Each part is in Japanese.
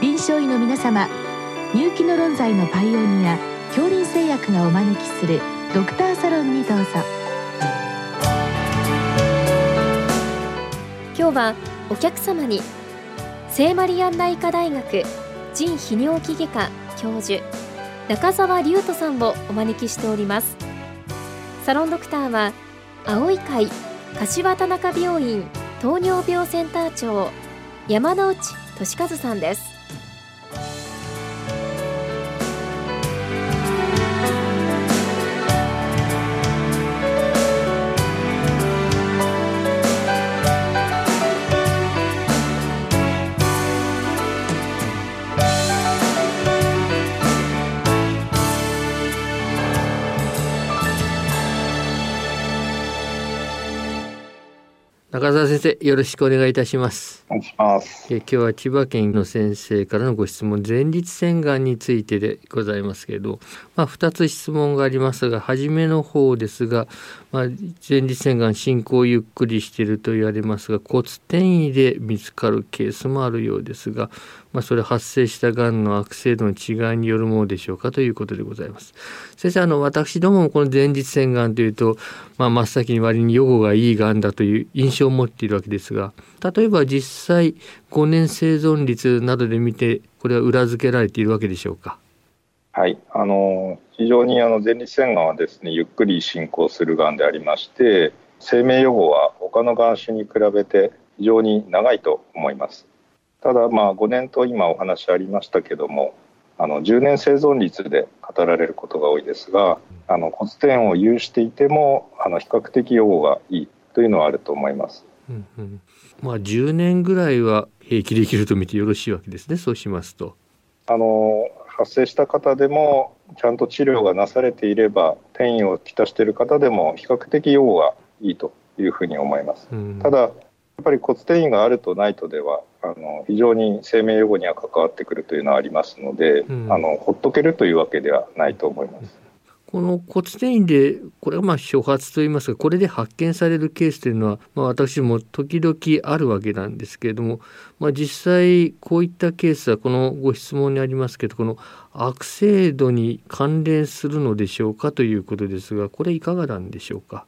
臨床医の皆様入気の論剤のパイオニア恐林製薬がお招きするドクターサロンにどうぞ。今日はお客様に聖マリアンナ医科大学腎泌尿器外科教授中澤隆人さんをお招きしております。サロンドクターは青い会柏田中病院糖尿病センター長山内俊和さんです。中澤先生よろしくお願いいたします。お願いします。え今日は千葉県の先生からのご質問前立腺がんについてでございますけれどまあ2つ質問がありますが初めの方ですが、まあ、前立腺がん進行ゆっくりしていると言われますが骨転移で見つかるケースもあるようですが、まあ、それ発生したがんの悪性度の違いによるものでしょうかということでございます。先生あの私どももこの前立腺がんというと、まあ、真っ先に割に予後がいいがんだという印象を持っているわけですが例えば実際5年生存率などで見てこれは裏付けられているわけでしょうか？はい。あの非常にあの前立腺がんはですねゆっくり進行するがんでありまして生命予後は他のがん種に比べて非常に長いと思います。ただまあ5年と今お話ありましたけどもあの10年生存率で語られることが多いですがあの骨点を有していてもあの比較的予後がいいというのはあると思います。うんうん、まあ10年ぐらいは平気できると見てよろしいわけですね。そうしますと。あの発生した方でもちゃんと治療がなされていれば転移をきたしている方でも比較的予後がいいというふうに思います。うん、ただやっぱり骨転移があるとないとではあの非常に生命予後には関わってくるというのはありますので、うん、あのほっとけるというわけではないと思います。この骨転移でこれはまあ初発といいますかこれで発見されるケースというのは、まあ、私も時々あるわけなんですけれども、まあ、実際こういったケースはこのご質問にありますけどこの悪性度に関連するのでしょうかということですがこれいかがなんでしょうか？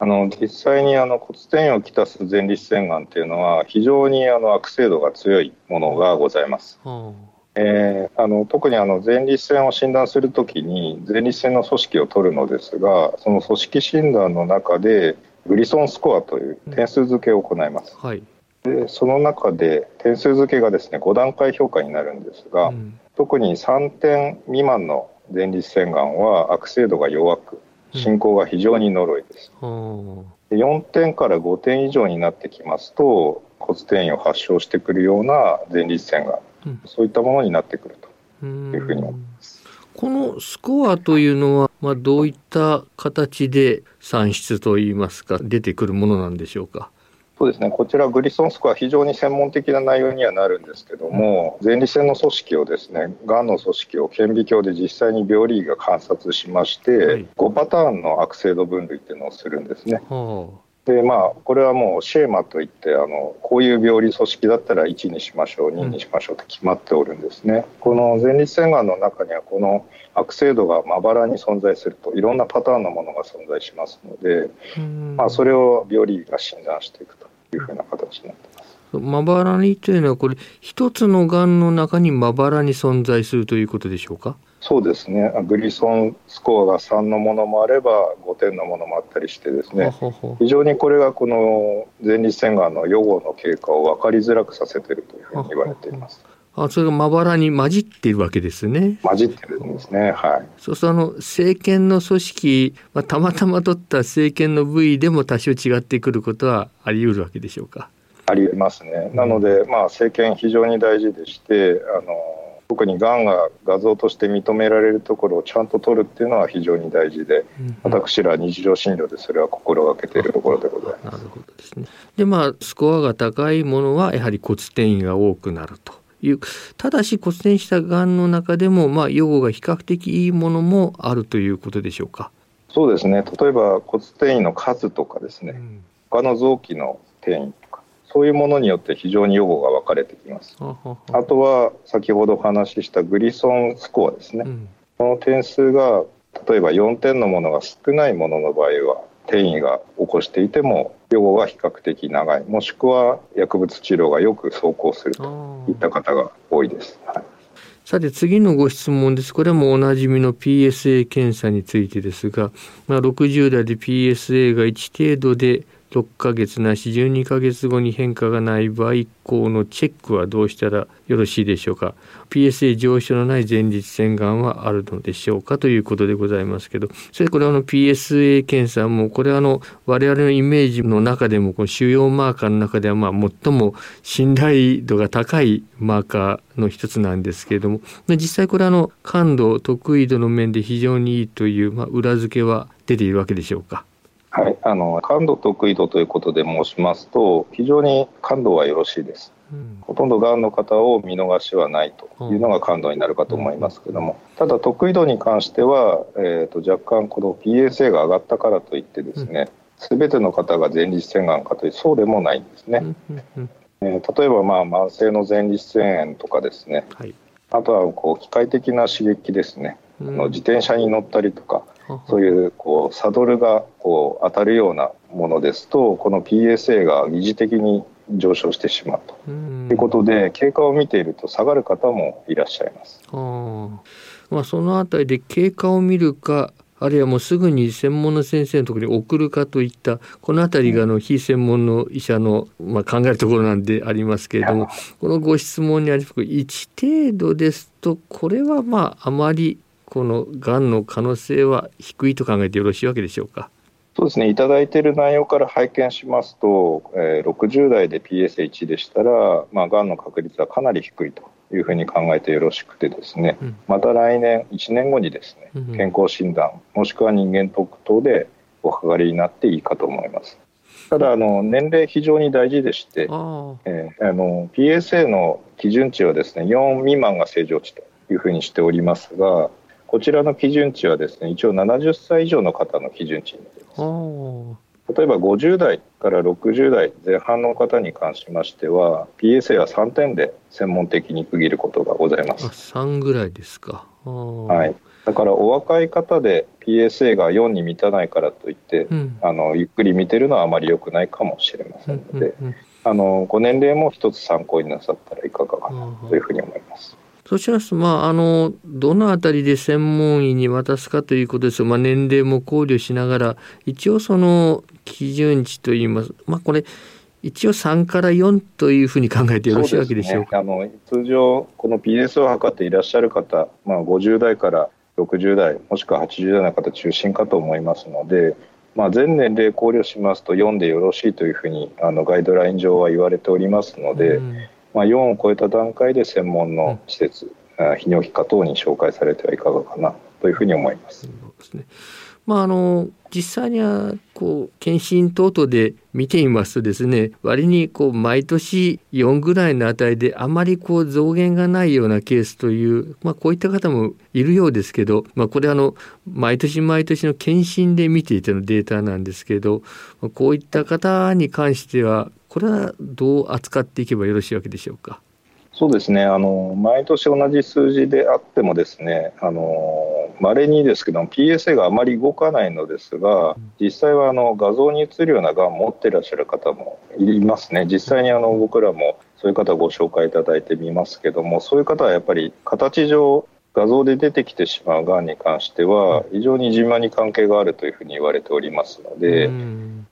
あの実際にあの骨転移をきたす前立腺がんというのは非常にあの悪性度が強いものがございます。はあえー、あの特にあの前立腺を診断するときに前立腺の組織を取るのですがその組織診断の中でグリソンスコアという点数付けを行います、うんはい、でその中で点数付けがですね5段階評価になるんですが、うん、特に3点未満の前立腺がんは悪性度が弱く進行が非常に呪いです、うん、4点から5点以上になってきますと骨転移を発症してくるような前立腺がん、うん、そういったものになってくるというふうに思います。このスコアというのは、まあ、どういった形で算出といいますか出てくるものなんでしょうか？そうですね。こちらグリソンスコア非常に専門的な内容にはなるんですけども前立腺の組織をですねがんの組織を顕微鏡で実際に病理医が観察しまして、はい、5パターンの悪性度分類っていうのをするんですね。はあでまあ、これはもうシェーマといってあのこういう病理組織だったら1にしましょう2にしましょうって決まっておるんですね、うん、この前立腺がんの中にはこの悪性度がまばらに存在するといろんなパターンのものが存在しますので、うん、まあ、それを病理が診断していくというふうな形になってます。まばらにというのはこれ一つのがんの中にまばらに存在するということでしょうか？そうですねグリソンスコアが3のものもあれば5点のものもあったりしてですね非常にこれがこの前立腺がんの予後の経過を分かりづらくさせているというふうに言われています。あそれがまばらに混じっているわけですね。混じってるんですね。はい。そうするとあの政権の組織、まあ、たまたま取った政権の部位でも多少違ってくることはあり得るわけでしょうか？ありますね。なので、まあ政権非常に大事でして、あの特にがんが画像として認められるところをちゃんと取るっていうのは非常に大事で、うん、私ら日常診療でそれは心がけているところでございます。なるほどですね。でまあスコアが高いものはやはり骨転移が多くなると。いうただし骨転移したがんの中でも、まあ、予後が比較的いいものもあるということでしょうかそうですね例えば骨転移の数とかですね、うん、他の臓器の転移そういうものによって非常に予後が分かれてきます。あとは先ほどお話ししたグリソンスコアですね、うん、この点数が例えば4点のものが少ないものの場合は転移が起こしていても予後が比較的長いもしくは薬物治療がよく走行するといった方が多いです。はいさて次のご質問です。これもおなじみの PSA 検査についてですが、まあ、60代で PSA が1程度で6ヶ月なし12ヶ月後に変化がない場合以降のチェックはどうしたらよろしいでしょうか。PSA 上昇のない前立腺がんはあるのでしょうかということでございますけど。それこれあの PSA 検査もこれはあの我々のイメージの中でもこの腫瘍マーカーの中ではまあ最も信頼度が高いマーカーの一つなんですけれども。実際これあの感度得意度の面で非常にいいというまあ裏付けは出ているわけでしょうか。はい、あの感度得意度ということで申しますと非常に感度はよろしいです、うん、ほとんどがんの方を見逃しはないというのが感度になるかと思いますけども、ただ得意度に関しては、えーと、若干この PSA が上がったからといってですね、す、べ、ての方が前立腺がんかというそうでもないんですね、えー、例えばまあ慢性の前立腺炎とかですね、はい、あとはこう機械的な刺激ですね、うん、の自転車に乗ったりとかそういうこうサドルがこう当たるようなものですとこの PSA が疑似的に上昇してしまうと。いうことで経過を見ていると下がる方もいらっしゃいます。あまあ、そのあたりで経過を見るかあるいはもうすぐに専門の先生のところに送るかといったこの辺りがあの非専門の医者のまあ考えるところなんでありますけれどもこのご質問にあります1程度ですとこれはまああまりこのがんの可能性は低いと考えてよろしいわけでしょうか？そうですね、いただいている内容から拝見しますと、えー、60代で PSA1 でしたら、まあ、がんの確率はかなり低いというふうに考えてよろしくてですね、うん、また来年、1年後にですね、健康診断、もしくは人間特等でおかかりになっていいかと思います。ただあの、年齢非常に大事でして、あえー、あの PSA の基準値はですね4未満が正常値というふうにしておりますが、こちらの基準値はですね一応70歳以上の方の基準値になります。例えば50代から60代前半の方に関しましては PSA は3点で専門的に区切ることがございます。3ぐらいですか。はい。だからお若い方で PSA が4に満たないからといって、うん、あのゆっくり見てるのはあまり良くないかもしれませんので、あのご年齢も一つ参考になさったらいかがかなというふうに思います。そうしますと、まあ、あの、どのあたりで専門医に渡すかということです。まあ、年齢も考慮しながら、一応その基準値といいます、まあ、これ、一応3から4というふうに考えてよろしいわけでしょうか。うね、あの通常、この PS を測っていらっしゃる方、まあ、50代から60代、もしくは80代の方中心かと思いますので、まあ、全年齢考慮しますと4でよろしいというふうにあのガイドライン上は言われておりますので、うんまあ、4を超えた段階で専門の施設、うん、泌尿器科等に紹介されてはいかがかなというふうに思います。そうですねまあ、あの実際にはこう検診等々で見ていますとですね割にこう毎年4ぐらいの値であまりこう増減がないようなケースという、まあ、こういった方もいるようですけど、まあ、これあの毎年毎年の検診で見ていてのデータなんですけどこういった方に関してはこれはどう扱っていけばよろしいわけでしょうか？そうですね。あの毎年同じ数字であってもですねまれにですけども PSA があまり動かないのですが実際はあの画像に映るようながんを持っていらっしゃる方もいますね。実際にあの僕らもそういう方をご紹介いただいてみますけどもそういう方はやっぱり形上画像で出てきてしまうがんに関しては非常に順番に関係があるというふうに言われておりますので、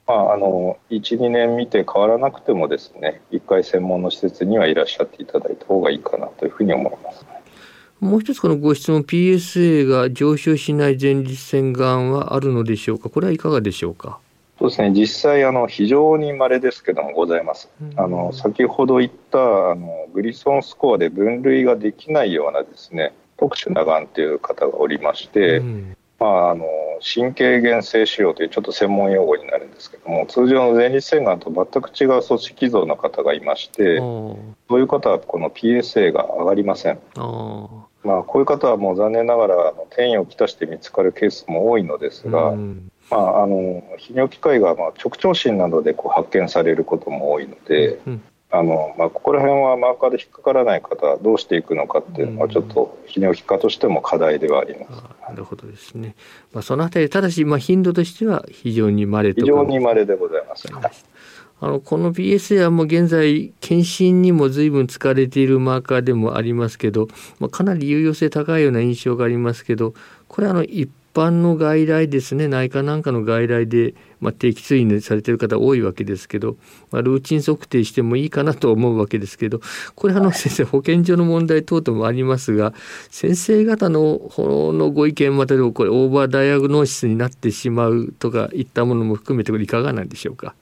まあ、あの12年見て変わらなくてもですね1回専門の施設にはいらっしゃっていただいた方がいいかなというふうに思います。もう一つこのご質問 PSA が上昇しない前立腺がんはあるのでしょうか？これはいかがでしょうか？そうですね。実際あの非常に稀ですけどもございます、あの先ほど言ったあのグリソンスコアで分類ができないようなですね特殊ながんという方がおりまして、うん、まあ、あの神経原性腫瘍というちょっと専門用語になるんですけども通常の前立腺がんと全く違う組織像の方がいましてそういう方はこの PSA が上がりません。まあ、こういう方はもう残念ながら転移をきたして見つかるケースも多いのですが、うん、まあ、あの泌尿器科医がまあ直腸診などでこう発見されることも多いので、うん、あのまあ、ここら辺はマーカーで引っかからない方はどうしていくのかっていうのはちょっと泌尿器科としても課題ではあります。なるほどですね。まあ、そのあたりただしまあ頻度としては非常に稀と非常に稀でございます。はいあのこの PSA はもう現在検診にも随分使われているマーカーでもありますけど、まあ、かなり有用性高いような印象がありますけどこれあの一般の外来ですね内科なんかの外来で、まあ、定期通院されてる方多いわけですけど、まあ、ルーチン測定してもいいかなと思うわけですけどこれあの先生保健所の問題等々もありますが先生方ののご意見またでもこれオーバーダイアグノーシスになってしまうとかいったものも含めてこれいかがなんでしょうか？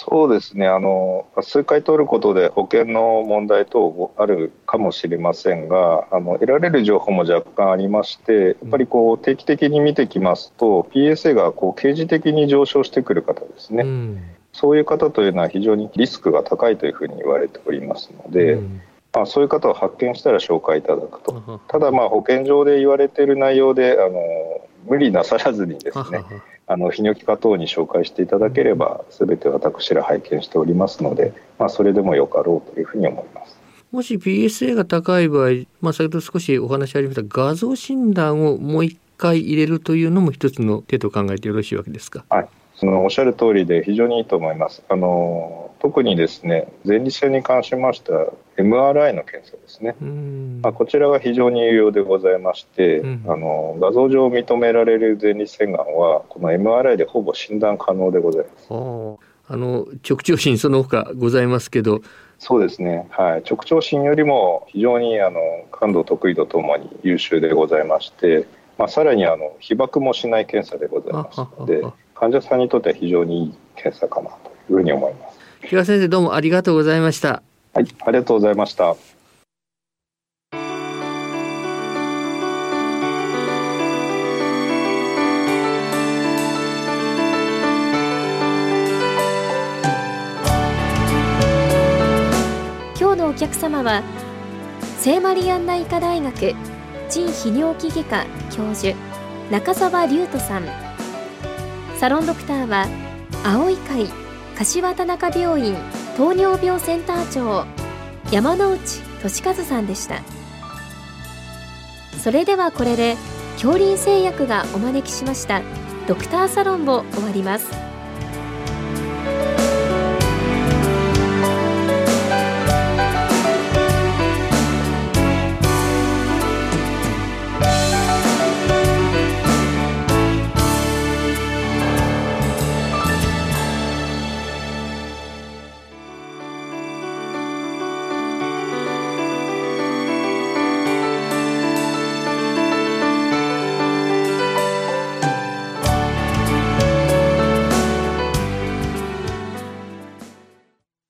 そうですね。あの数回取ることで保険の問題等あるかもしれませんがあの得られる情報も若干ありましてやっぱりこう定期的に見てきますと PSA がこう刑事的に上昇してくる方ですね、うん、そういう方というのは非常にリスクが高いというふうに言われておりますので。うん。まあ、そういう方を発見したら紹介いただくと、ただ、保健所で言われている内容であの無理なさらずにですね、あの泌尿器科等に紹介していただければ、すべて私ら拝見しておりますので、まあ、それでもよかろうというふうに思います。もし PSA が高い場合、まあ、先ほど少しお話ありました画像診断をもう一回入れるというのも一つの手と考えてよろしいわけですか？はい、そのおっしゃる通りで非常にいいと思います。あの特にですね前立腺に関しましては MRI の検査ですね、まあ、こちらが非常に有用でございまして、うん、あの画像上認められる前立腺がんはこの MRI でほぼ診断可能でございます。あの直腸診その他ございますけど。そうですね、はい、直腸診よりも非常にあの感度得意度ともに優秀でございまして、まあ、さらにあの被爆もしない検査でございますので患者さんにとっては非常にいい検査かなというふうに思います。木川先生どうもありがとうございました。はい、ありがとうございました。今日のお客様は聖マリアンナ医科大学腎泌尿器外科教授中澤隆人さんサロンドクターは青い会柏田中病院糖尿病センター長山内俊和さんでした。それではこれで恐林製薬がお招きしましたドクターサロンを終わります。